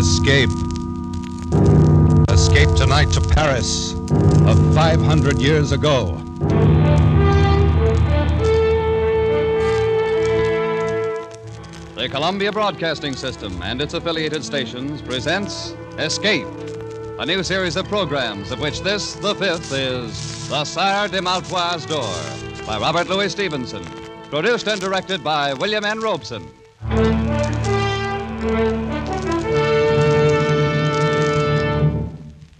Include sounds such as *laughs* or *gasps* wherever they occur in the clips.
Escape. Escape tonight to Paris of 500 years ago. The Columbia Broadcasting System and its affiliated stations presents Escape, a new series of programs of which this, the fifth, is The Sire de Maletroit's Door by Robert Louis Stevenson, produced and directed by William N. Robson.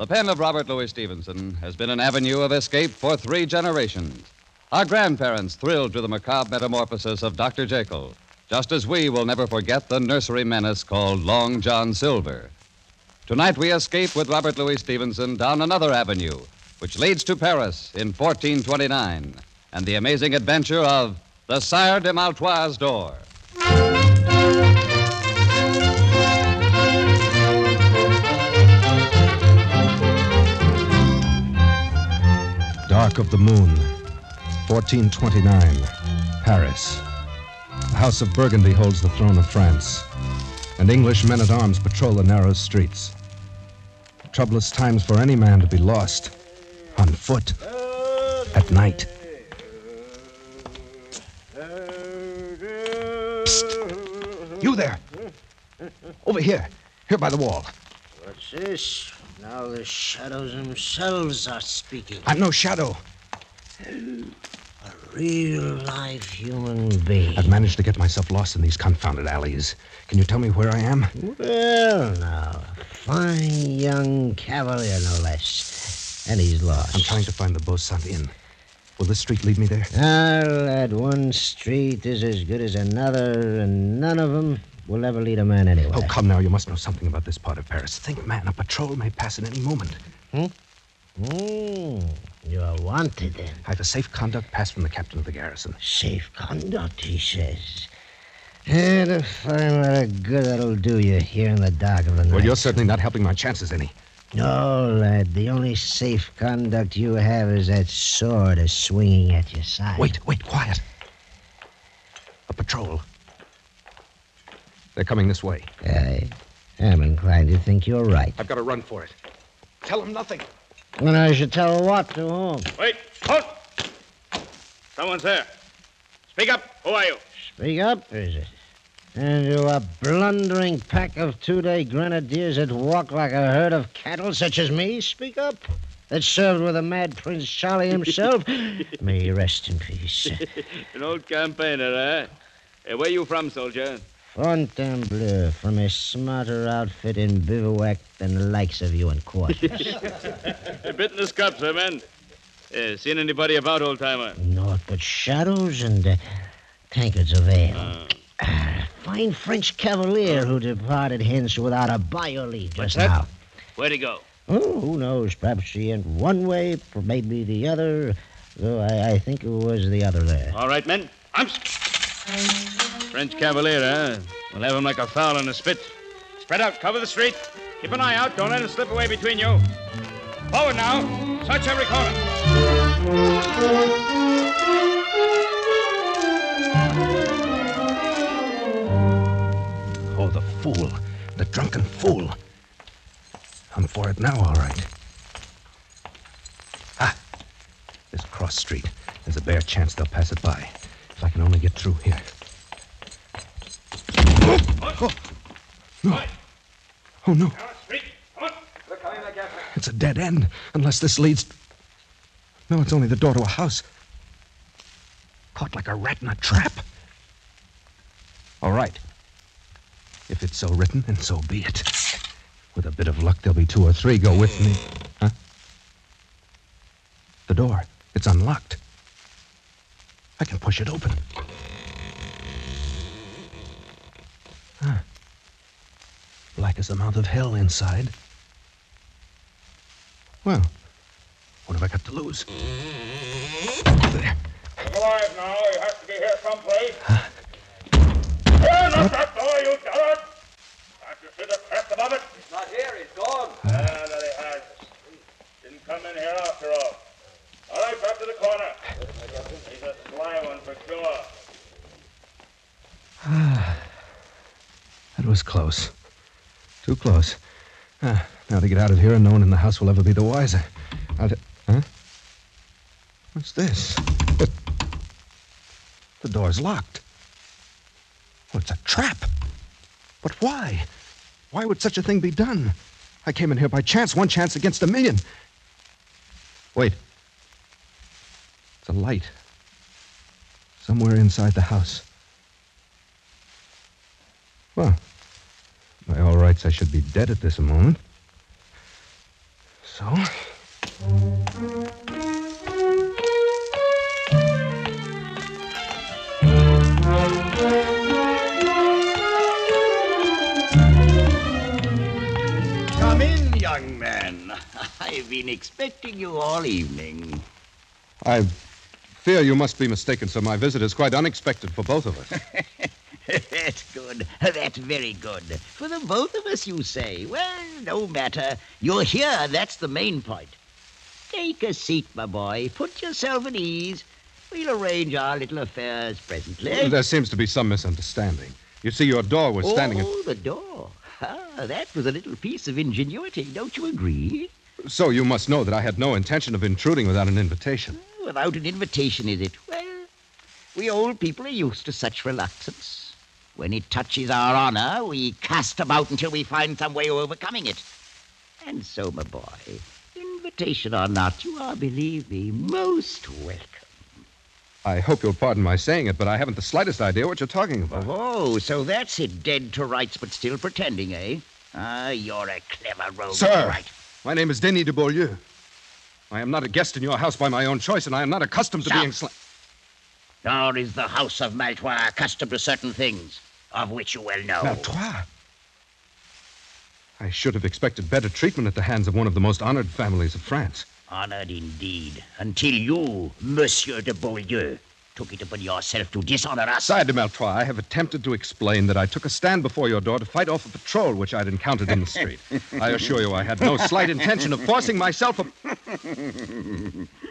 The pen of Robert Louis Stevenson has been an avenue of escape for three generations. Our grandparents thrilled to the macabre metamorphosis of Dr. Jekyll, just as we will never forget the nursery menace called Long John Silver. Tonight we escape with Robert Louis Stevenson down another avenue, which leads to Paris in 1429, and the amazing adventure of the Sire de Maletroit's Door. Dark of the Moon, 1429, Paris. The House of Burgundy holds the throne of France, and English men at arms patrol the narrow streets. Troublous times for any man to be lost, on foot, at night. You there! Over here, here by the wall. What's this? Now the shadows themselves are speaking. I'm no shadow. A real live human being. I've managed to get myself lost in these confounded alleys. Can you tell me where I am? Well, now, a fine young cavalier, no less. And he's lost. I'm trying to find the Beaucent Inn. Will this street lead me there? Ah, lad, one street is as good as another, and none of them will ever lead a man anywhere. Oh, come now. You must know something about this part of Paris. Think, man, a patrol may pass at any moment. Hmm? Mm, you're wanted then. I have a safe conduct pass from the captain of the garrison. Safe conduct, he says. And to find what a good that'll do you here in the dark of the night. Well, you're certainly not helping my chances any. No, lad. The only safe conduct you have is that sword a swinging at your side. Wait, wait, quiet. A patrol. They're coming this way. I am inclined to think you're right. I've got to run for it. Tell them nothing. And I should tell what to whom. Wait, halt! Someone's there. Speak up. Who are you? Speak up, is it? And you a blundering pack of two-day grenadiers that walk like a herd of cattle, such as me? Speak up. That served with the mad Prince Charlie himself. *laughs* May he rest in peace. An old campaigner, eh? Hey, where you from, soldier? Fontainebleau, from a smarter outfit in bivouac than the likes of you in quarters. A bit in the scups, eh, man? Uh, seen anybody about, old timer? Naught but shadows and uh, tankards of ale. Ah, *sighs* fine French cavalier who departed hence without a by your leave just that? now. Where'd he go? Oh, who knows? Perhaps he went one way, maybe the other. Though I, I think it was the other there. All right, men. Arms. French cavalier, eh? We'll have him like a fowl in a spit. Spread out. Cover the street. Keep an eye out. Don't let him slip away between you. Forward now. Search every corner. Oh, the fool. The drunken fool. I'm for it now, all right. Ah, this cross street. There's a bare chance they'll pass it by. If I can only get through here. Oh, no. Oh, no. Street. Come on. It's a dead end, unless this leads. No, it's only the door to a house. Caught like a rat in a trap. All right. If it's so written, then so be it. With a bit of luck, there'll be two or three go with me. Huh? The door. It's unlocked. I can push it open. Black as the mouth of hell inside. Well, what have I got to lose? There. alive now. You have to be here someplace. Open up that door, you dog! Can't you see the crest above it? He's not here. He's gone. Ah, that he has. Didn't come in here after all. All right, back to the corner. He's a sly one for sure. Ah, *sighs* That was close. Too close. Ah, now to get out of here, and no one in the house will ever be the wiser. I'll. T- huh? What's this? The door's locked. Oh, it's a trap. But why? Why would such a thing be done? I came in here by chance, one chance against a million. Wait. It's a light. Somewhere inside the house. Well, rights, I should be dead at this moment. So. Come in, young man. *laughs* I've been expecting you all evening. I fear you must be mistaken, sir. My visit is quite unexpected for both of us. *laughs* That's good. *laughs* That's very good. For the both of us, you say. Well, no matter. You're here. That's the main point. Take a seat, my boy. Put yourself at ease. We'll arrange our little affairs presently. There seems to be some misunderstanding. You see, your door was standing. Oh, the door. Ah, that was a little piece of ingenuity. Don't you agree? So you must know that I had no intention of intruding without an invitation. Without an invitation, is it? Well, we old people are used to such reluctance. When it touches our honor, we cast about until we find some way of overcoming it. And so, my boy, invitation or not, you are, believe me, most welcome. I hope you'll pardon my saying it, but I haven't the slightest idea what you're talking about. Oh, so that's it. Dead to rights, but still pretending, eh? Ah, you're a clever rogue. Sir, right. my name is Denis de Beaulieu. I am not a guest in your house by my own choice, and I am not accustomed to Stop. being sla- Nor is the house of Maletroit accustomed to certain things, of which you well know. Maletroit? I should have expected better treatment at the hands of one of the most honored families of France. Honored indeed, until you, Monsieur de Beaulieu, took it upon yourself to dishonor us. Sire de Maletroit, I have attempted to explain that I took a stand before your door to fight off a patrol which I'd encountered in the *laughs* street. I assure you I had no slight intention of forcing myself a...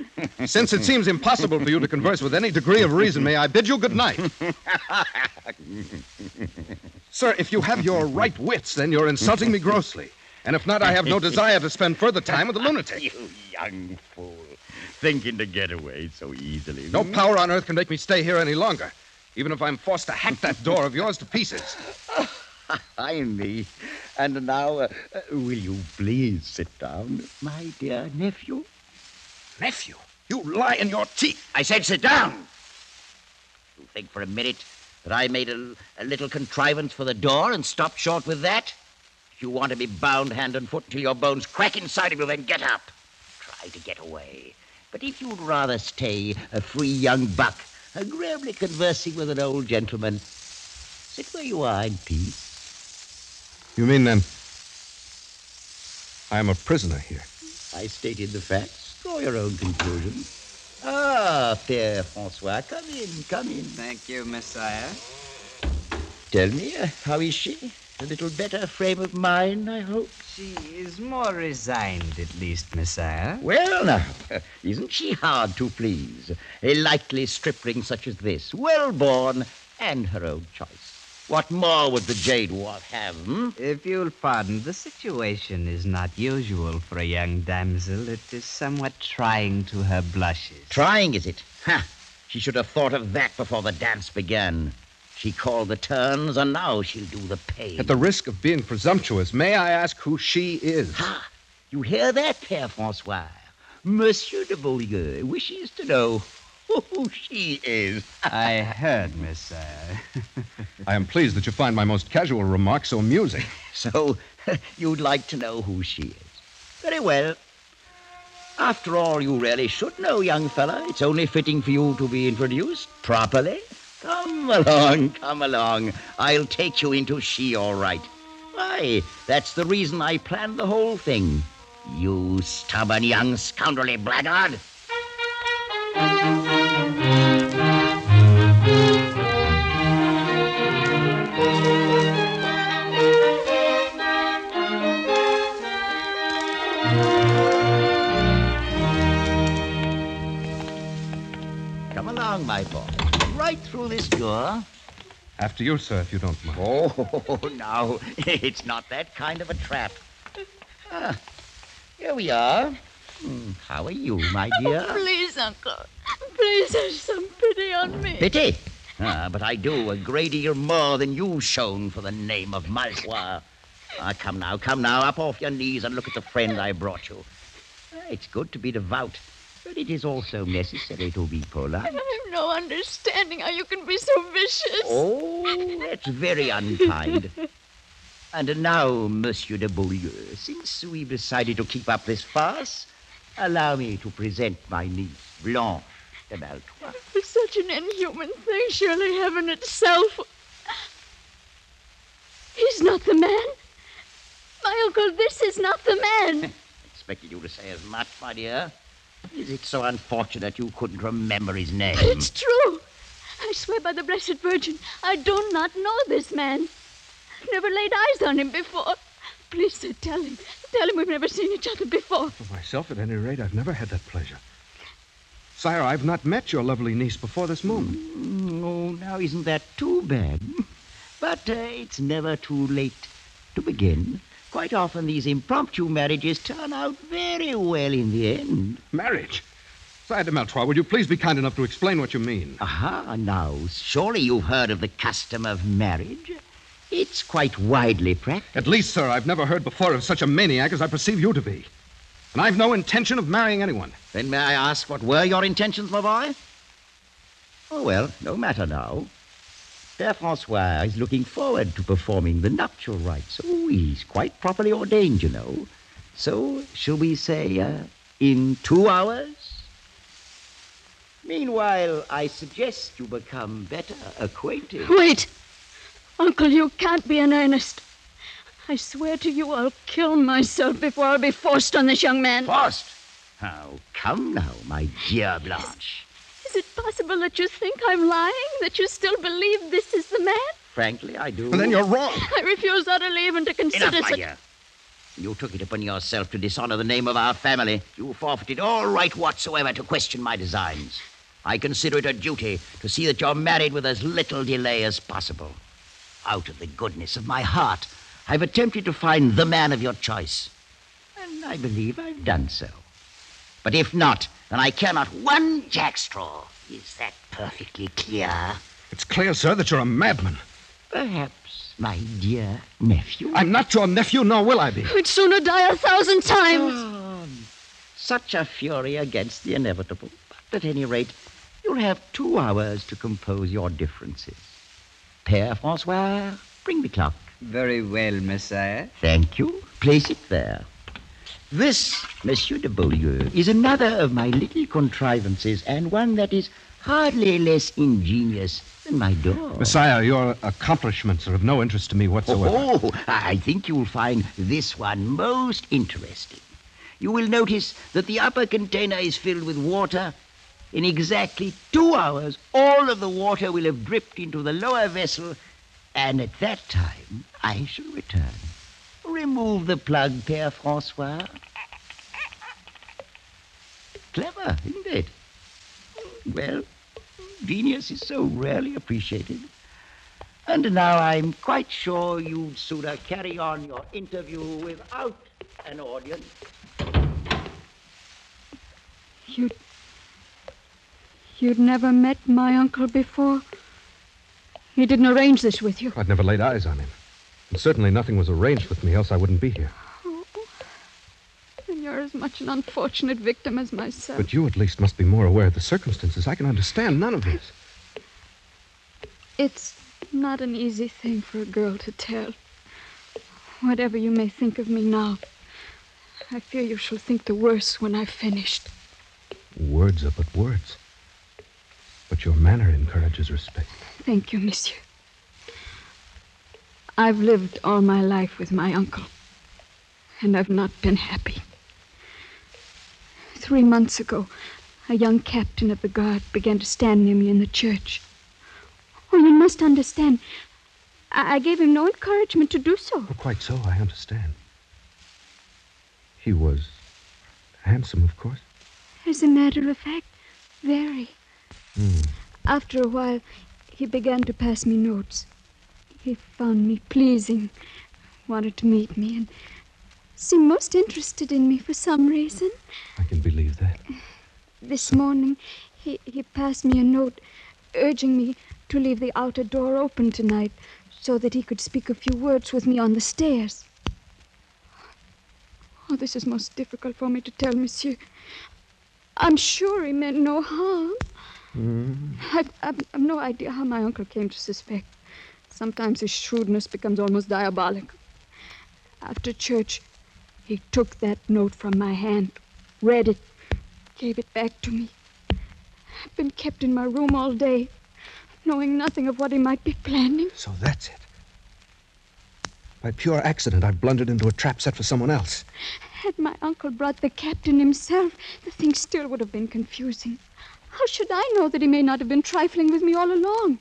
*laughs* Since it seems impossible for you to converse with any degree of reason, may I bid you good night? Sir, if you have your right wits, then you're insulting me grossly. And if not, I have no desire to spend further time with a lunatic. You young fool. Thinking to get away so easily. No power on earth can make me stay here any longer, even if I'm forced to hack that door of yours to pieces. *laughs* I me. And now, uh, will you please sit down, my dear nephew? Nephew, you lie in your teeth. I said sit down. You think for a minute that I made a, a little contrivance for the door and stopped short with that? If you want to be bound hand and foot till your bones crack inside of you, then get up. Try to get away. But if you'd rather stay a free young buck, agreeably conversing with an old gentleman, sit where you are in peace. You mean then I am a prisoner here? I stated the facts. Draw your own conclusion. Ah, Père Francois, come in, come in. Thank you, Messire. Tell me, uh, how is she? A little better frame of mind, I hope. She is more resigned, at least, Messire. Well, now, *laughs* isn't she hard to please? A likely stripling such as this, well born, and her own choice. What more would the jade dwarf have, hmm? If you'll pardon, the situation is not usual for a young damsel. It is somewhat trying to her blushes. Trying, is it? Ha! She should have thought of that before the dance began. She called the turns, and now she'll do the pay. At the risk of being presumptuous, may I ask who she is? Ha! You hear that, Père Francois? Monsieur de Beaulieu wishes to know who she is. *laughs* I heard, Messire. *laughs* I am pleased that you find my most casual remark so amusing. *laughs* So, you'd like to know who she is. Very well. After all, you really should know, young fella. It's only fitting for you to be introduced properly. Come along, come along. I'll take you into she, all right. Why, that's the reason I planned the whole thing. You stubborn young scoundrelly blackguard. Right through this door. After you, sir, if you don't mind. Oh, *laughs* no, it's not that kind of a trap. Ah, here we are. Hmm, How are you, my dear? Please, Uncle. Please have some pity on me. Pity. Ah, but I do a great deal more than you've shown for the name of Maletroit. Ah, come now, come now, up off your knees and look at the friend I brought you. Ah, It's good to be devout, but it is also necessary to be polite. I have no understanding how you can be so vicious. Oh, that's very unkind. And now, Monsieur de Beaulieu, since we've decided to keep up this farce, allow me to present my niece, Blanche de Maletroit. It's such an inhuman thing, surely heaven itself. He's not the man. My uncle, this is not the man. *laughs* Expected you to say as much, my dear. Is it so unfortunate you couldn't remember his name? It's true. I swear by the Blessed Virgin, I do not know this man. I've never laid eyes on him before. Please, sir, tell him. Tell him we've never seen each other before. For myself, at any rate, I've never had that pleasure. Sire, I've not met your lovely niece before this moment. Mm, Oh, now isn't that too bad? But uh, it's never too late to begin. Quite often these impromptu marriages turn out very well in the end. Marriage? Sire de Maletroit, will you please be kind enough to explain what you mean? Aha, now, surely you've heard of the custom of marriage. It's quite widely practiced. At least, sir, I've never heard before of such a maniac as I perceive you to be. And I've no intention of marrying anyone. Then may I ask what were your intentions, my boy? Oh, well, no matter now. Père Francois is looking forward to performing the nuptial rites. Oh, he's quite properly ordained, you know. So, shall we say, uh, in two hours? Meanwhile, I suggest you become better acquainted. Wait. Uncle, you can't be in earnest. I swear to you I'll kill myself before I'll be forced on this young man. Forced? Oh, come now, my dear Blanche. Is it possible that you think I'm lying? That you still believe this is the man? Frankly, I do. And then you're wrong. *laughs* I refuse utterly even to consider Enough, my such. dear. You took it upon yourself to dishonor the name of our family. You forfeited all right whatsoever to question my designs. I consider it a duty to see that you're married with as little delay as possible. Out of the goodness of my heart, I've attempted to find the man of your choice. And I believe I've done so. But if not, then I care not one jackstraw. Is that perfectly clear? It's clear, sir, that you're a madman. Perhaps, my dear nephew. I'm not your nephew, nor will I be. I'd sooner die a thousand times. Um, such a fury against the inevitable. But at any rate, you'll have two hours to compose your differences. Père Francois, bring the clock. Very well, Messire. Thank you. Place it there. This, Monsieur de Beaulieu, is another of my little contrivances, and one that is hardly less ingenious than my door. Messire, your accomplishments are of no interest to me whatsoever. Oh, oh I think you'll find this one most interesting. You will notice that the upper container is filled with water. In exactly two hours, all of the water will have dripped into the lower vessel, and at that time, I shall return. Remove the plug, Père Francois. Clever, isn't it? Well, genius is so rarely appreciated. And now I'm quite sure you'd sooner carry on your interview without an audience. You'd. You'd never met my uncle before? He didn't arrange this with you. I'd never laid eyes on him. And certainly nothing was arranged with me, else I wouldn't be here. Oh, then you're as much an unfortunate victim as myself. But you at least must be more aware of the circumstances. I can understand none of this. It's not an easy thing for a girl to tell. Whatever you may think of me now, I fear you shall think the worse when I've finished. Words are but words. But your manner encourages respect. Thank you, monsieur. I've lived all my life with my uncle, and I've not been happy. Three months ago, a young captain of the guard began to stand near me in the church. Oh, you must understand. I, I gave him no encouragement to do so. Oh, quite so, I understand. He was handsome, of course. As a matter of fact, very. Hmm. After a while, he began to pass me notes. He found me pleasing, wanted to meet me, and seemed most interested in me for some reason. I can believe that. This morning, he, he passed me a note urging me to leave the outer door open tonight so that he could speak a few words with me on the stairs. Oh, this is most difficult for me to tell, monsieur. I'm sure he meant no harm. Mm. I've, I've, I've no idea how my uncle came to suspect. Sometimes his shrewdness becomes almost diabolical. After church, he took that note from my hand, read it, gave it back to me. I've been kept in my room all day, knowing nothing of what he might be planning. So that's it. By pure accident, I've blundered into a trap set for someone else. Had my uncle brought the captain himself, the thing still would have been confusing. How should I know that he may not have been trifling with me all along?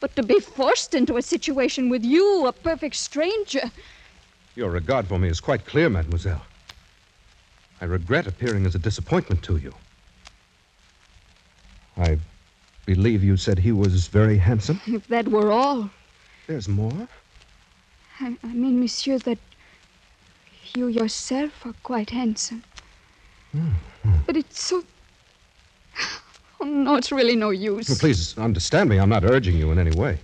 But to be forced into a situation with you, a perfect stranger. Your regard for me is quite clear, mademoiselle. I regret appearing as a disappointment to you. I believe you said he was very handsome. *laughs* If that were all. There's more. I, I mean, monsieur, that you yourself are quite handsome. Hmm. But it's so. Oh, no, it's really no use. Well, please understand me. I'm not urging you in any way.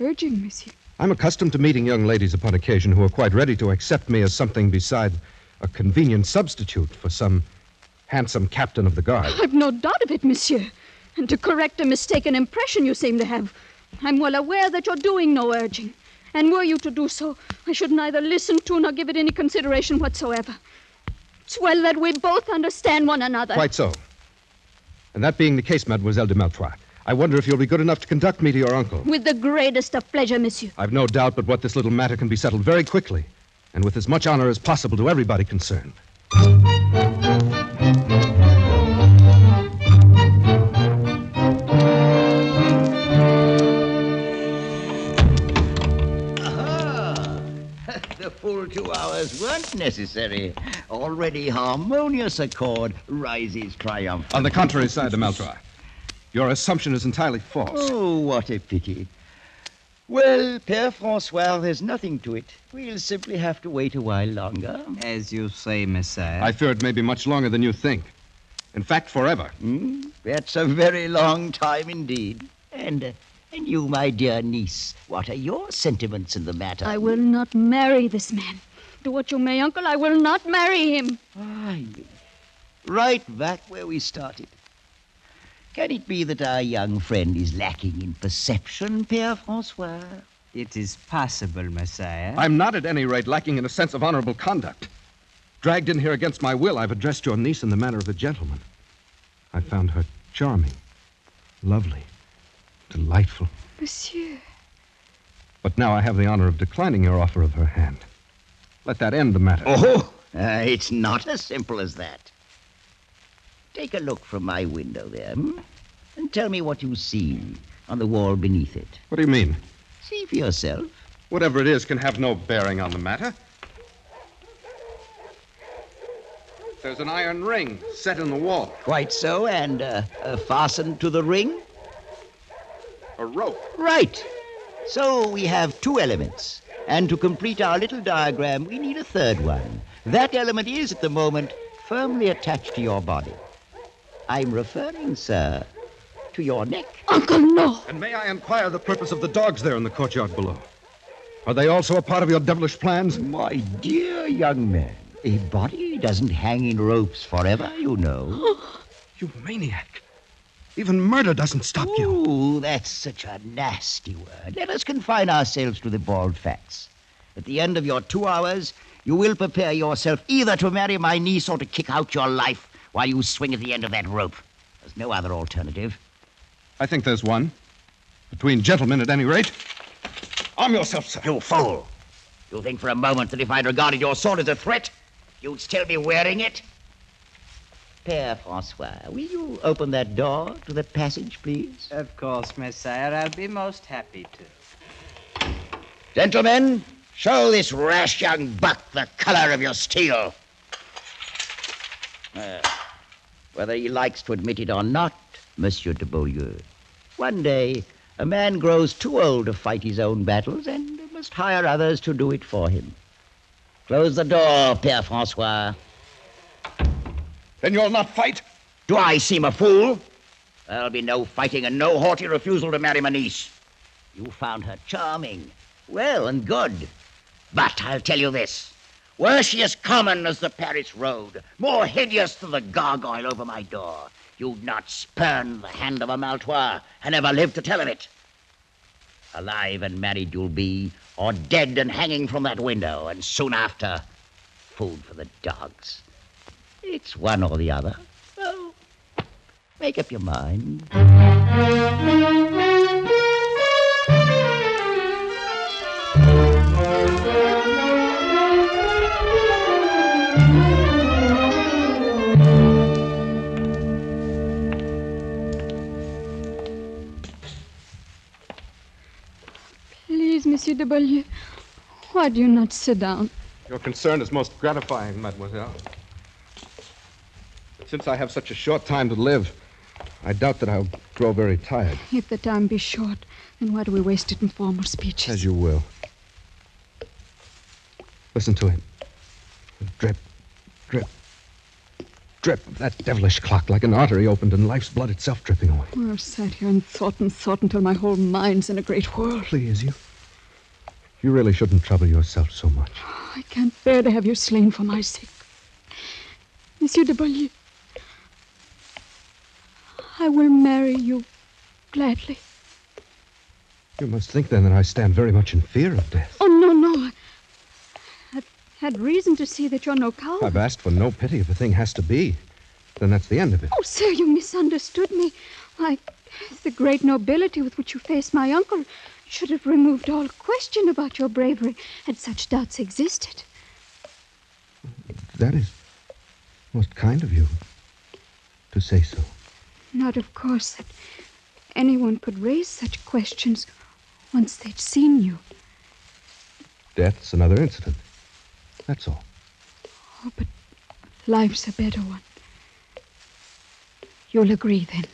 Urging, monsieur. I'm accustomed to meeting young ladies upon occasion who are quite ready to accept me as something beside a convenient substitute for some handsome captain of the guard. I've no doubt of it, monsieur. And to correct a mistaken impression you seem to have, I'm well aware that you're doing no urging. And were you to do so, I should neither listen to nor give it any consideration whatsoever. It's well that we both understand one another. Quite so. And that being the case, Mademoiselle de Maletroit, I wonder if you'll be good enough to conduct me to your uncle. With the greatest of pleasure, monsieur. I've no doubt but what this little matter can be settled very quickly, and with as much honor as possible to everybody concerned. Two hours weren't necessary. Already harmonious accord rises triumphant. On the contrary side, de Maletroit, your assumption is entirely false. Oh, what a pity. Well, Père Francois, there's nothing to it. We'll simply have to wait a while longer. As you say, Messire. I fear it may be much longer than you think. In fact, forever. Hmm? That's a very long time indeed. And, uh, and you, my dear niece, what are your sentiments in the matter? I will not marry this man. Do what you may, uncle, I will not marry him. Ah, Aye. Right back where we started. Can it be that our young friend is lacking in perception, Père Francois? It is possible, Messire. I'm not at any rate lacking in a sense of honorable conduct. Dragged in here against my will, I've addressed your niece in the manner of a gentleman. I found her charming, lovely, delightful. Monsieur. But now I have the honor of declining your offer of her hand. Let that end the matter. Oh, uh, it's not as simple as that. Take a look from my window there, hmm? and tell me what you see on the wall beneath it. What do you mean? See for yourself. Whatever it is can have no bearing on the matter. There's an iron ring set in the wall, Quite so, and uh, uh, fastened to the ring. A rope. Right. So we have two elements. And to complete our little diagram, we need a third one. That element is, at the moment, firmly attached to your body. I'm referring, sir, to your neck. Uncle, no. And may I inquire the purpose of the dogs there in the courtyard below? Are they also a part of your devilish plans? My dear young man, a body doesn't hang in ropes forever, you know. *gasps* You maniac. Even murder doesn't stop you. Ooh, that's such a nasty word. Let us confine ourselves to the bald facts. At the end of your two hours, you will prepare yourself either to marry my niece or to kick out your life while you swing at the end of that rope. There's no other alternative. I think there's one. Between gentlemen, at any rate. Arm yourself, sir. You fool! You think for a moment that if I'd regarded your sword as a threat, you'd still be wearing it? Père Francois, will you open that door to the passage, please? Of course, Messire. I'll be most happy to. Gentlemen, show this rash young buck the color of your steel. Uh, whether he likes to admit it or not, Monsieur de Beaulieu, one day A man grows too old to fight his own battles and must hire others to do it for him. Close the door, Père Francois. Then you'll not fight? Do I seem a fool? There'll be no fighting and no haughty refusal to marry my niece. You found her charming, well and good. But I'll tell you this. Were she as common as the Paris road, more hideous than the gargoyle over my door, you'd not spurn the hand of a Maletroit and ever live to tell of it. Alive and married you'll be, or dead and hanging from that window, and soon after, food for the dogs. It's one or the other. So, make up your mind. Please, Monsieur de Beaulieu, why do you not sit down? Your concern is most gratifying, mademoiselle. Since I have such a short time to live, I doubt that I'll grow very tired. If the time be short, then why do we waste it in formal speeches? As you will. Listen to it. Drip, drip, drip. That devilish clock, like an artery opened and life's blood itself dripping away. Well, I've sat here and thought and thought until my whole mind's in a great whirl. Please, you. You really shouldn't trouble yourself so much. I can't bear to have you slain for my sake. Monsieur de Beaulieu, I will marry you gladly. You must think then that I stand very much in fear of death. Oh, no, no. I, I've had reason to see that you're no coward. I've asked for no pity. If a thing has to be, then that's the end of it. Oh, sir, you misunderstood me. Why, the great nobility with which you faced my uncle should have removed all question about your bravery had such doubts existed. That is most kind of you to say so. Not, of course, that anyone could raise such questions once they'd seen you. Death's another incident. That's all. Oh, but life's a better one. You'll agree then.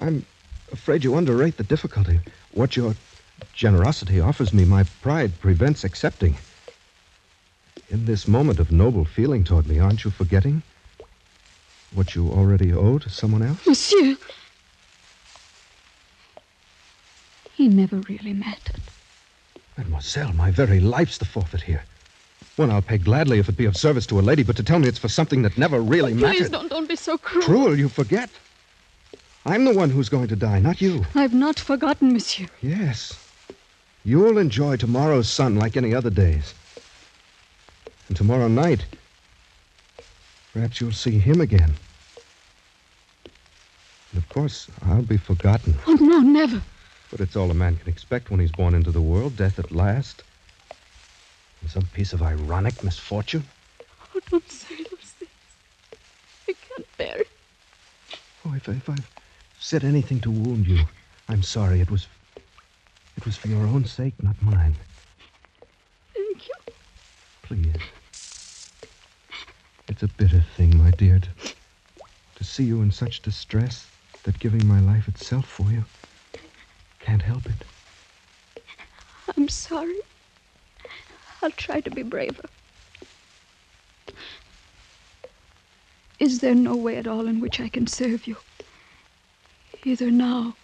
I'm afraid you underrate the difficulty. What your generosity offers me, my pride prevents accepting. In this moment of noble feeling toward me, aren't you forgetting what you already owe to someone else? Monsieur! He never really mattered. Mademoiselle, my very life's the forfeit here. One I'll pay gladly if it be of service to a lady, but to tell me it's for something that never really Please mattered. don't, don't be so cruel. Cruel, you forget. I'm the one who's going to die, not you. I've not forgotten, monsieur. Yes. You'll enjoy tomorrow's sun like any other days. And tomorrow night, perhaps you'll see him again. And of course, I'll be forgotten. Oh, no, never. But it's all a man can expect when he's born into the world death at last. And some piece of ironic misfortune. Oh, don't say those things. I can't bear it. Oh, if, if I've said anything to wound you, I'm sorry. It was. It was for your own sake, not mine. Thank you. Please. It's a bitter thing, my dear, to, to see you in such distress that giving my life itself for you can't help it. I'm sorry. I'll try to be braver. Is there no way at all in which I can serve you? Either now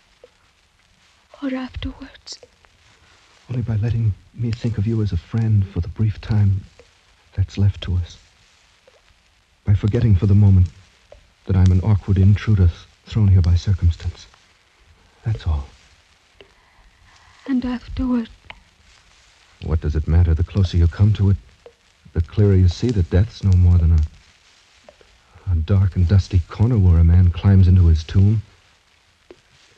or afterwards. Only by letting me think of you as a friend for the brief time that's left to us. By forgetting for the moment that I'm an awkward intruder thrown here by circumstance. That's all. And afterward, What does it matter? The closer you come to it, the clearer you see that death's no more than a, a dark and dusty corner where a man climbs into his tomb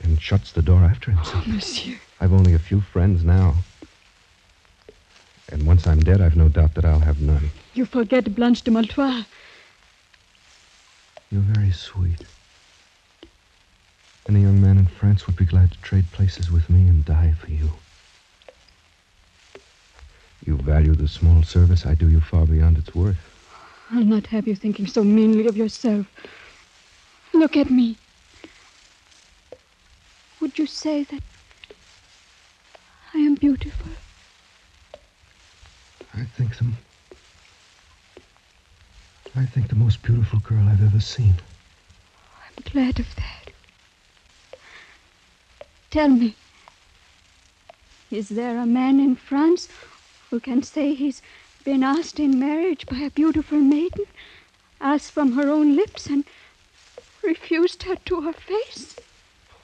and shuts the door after himself. Oh, monsieur. I've only a few friends now. And once I'm dead, I've no doubt that I'll have none. You forget Blanche de Maletroit. You're very sweet. Any young man in France would be glad to trade places with me and die for you. You value the small service I do you far beyond its worth. I'll not have you thinking so meanly of yourself. Look at me. Would you say that I am beautiful? I think the. I think the most beautiful girl I've ever seen. I'm glad of that. Tell me, is there a man in France who can say he's been asked in marriage by a beautiful maiden, asked from her own lips, and refused her to her face?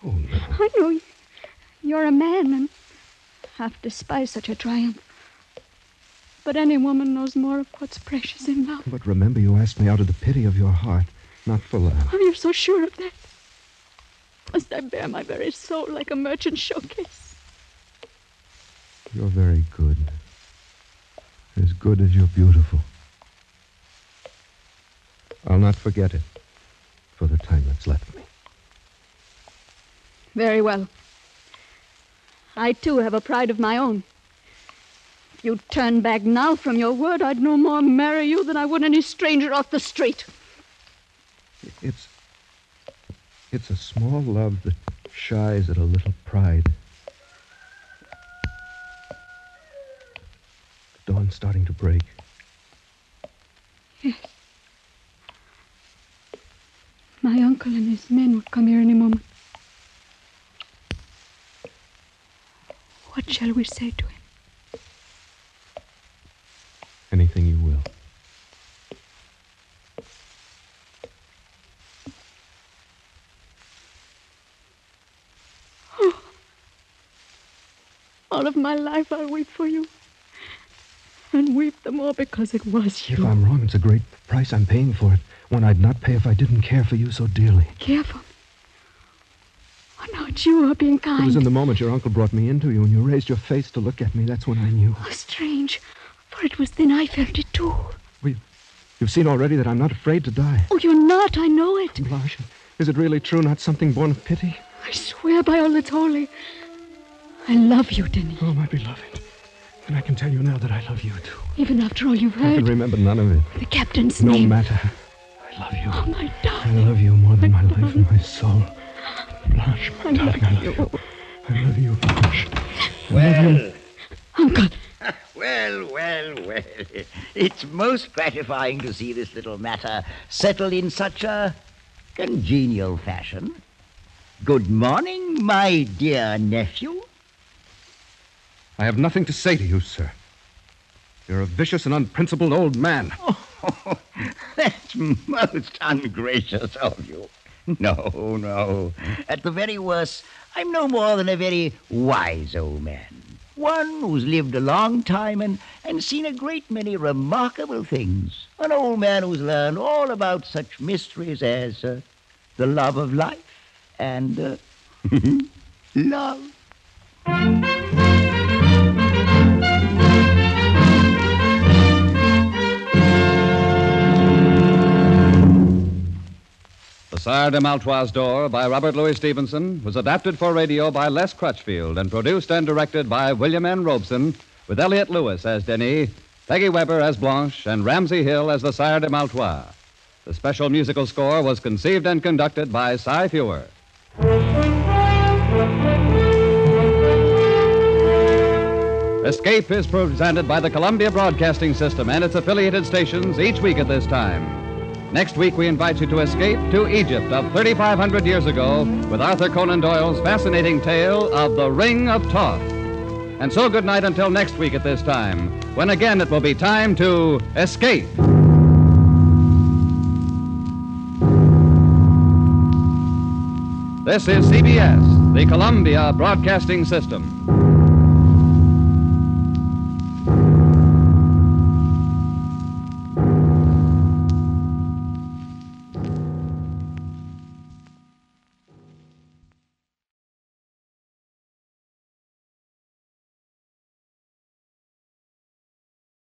Oh, no. I know you're a man and half despise such a triumph. But any woman knows more of what's precious in love. But remember, you asked me out of the pity of your heart, not for love. Oh, you're so sure of that. Must I bear my very soul like a merchant showcase? You're very good. As good as you're beautiful. I'll not forget it for the time that's left me. Very well. I, too, have a pride of my own. If you'd turn back now from your word, I'd no more marry you than I would any stranger off the street. It's. It's a small love that shies at a little pride. The dawn's starting to break. Yes. My uncle and his men will come here any moment. What shall we say to him? Anything you will. Oh. All of my life I'll weep for you. And weep the more because it was you. If. I'm wrong, it's a great price I'm paying for it. One I'd not pay if I didn't care for you so dearly. Careful. Oh, no, it's you who are being kind. It was in the moment your uncle brought me into you and you raised your face to look at me. That's when I knew. Oh, strange. For it was then I felt it too. Well, you've seen already that I'm not afraid to die. Oh, you're not. I know it. Blanche, is it really true, not something born of pity? I swear by all that's holy. I love you, Denny. Oh, my beloved. And I can tell you now that I love you, too. Even after all you've heard. I can remember none of it. The captain's No name. matter. I love you. Oh, my I darling. love you more than my life and my soul. Blanche, my I darling, I love love you. I love you, Blanche. Well, Uncle, *laughs* well, well, well. It's most gratifying to see this little matter settled in such a congenial fashion. Good morning, my dear nephew. I have nothing to say to you, sir. You're a vicious and unprincipled old man. Oh, *laughs* that's most ungracious of you. No, no. At the very worst, I'm no more than a very wise old man. One who's lived a long time and, and seen a great many remarkable things. An old man who's learned all about such mysteries as uh, the love of life and uh, *laughs* love. Sire de Maletroit's Door by Robert Louis Stevenson was adapted for radio by Les Crutchfield and produced and directed by William N. Robson, with Elliott Lewis as Denis, Peggy Weber as Blanche, and Ramsey Hill as the Sire de Maletroit. The special musical score was conceived and conducted by Cy Feuer. Escape is presented by the Columbia Broadcasting System and its affiliated stations each week at this time. Next week, we invite you to escape to Egypt of 3,500 years ago with Arthur Conan Doyle's fascinating tale of the Ring of Thoth. And so, good night until next week at this time, when again it will be time to escape. This is CBS, the Columbia Broadcasting System.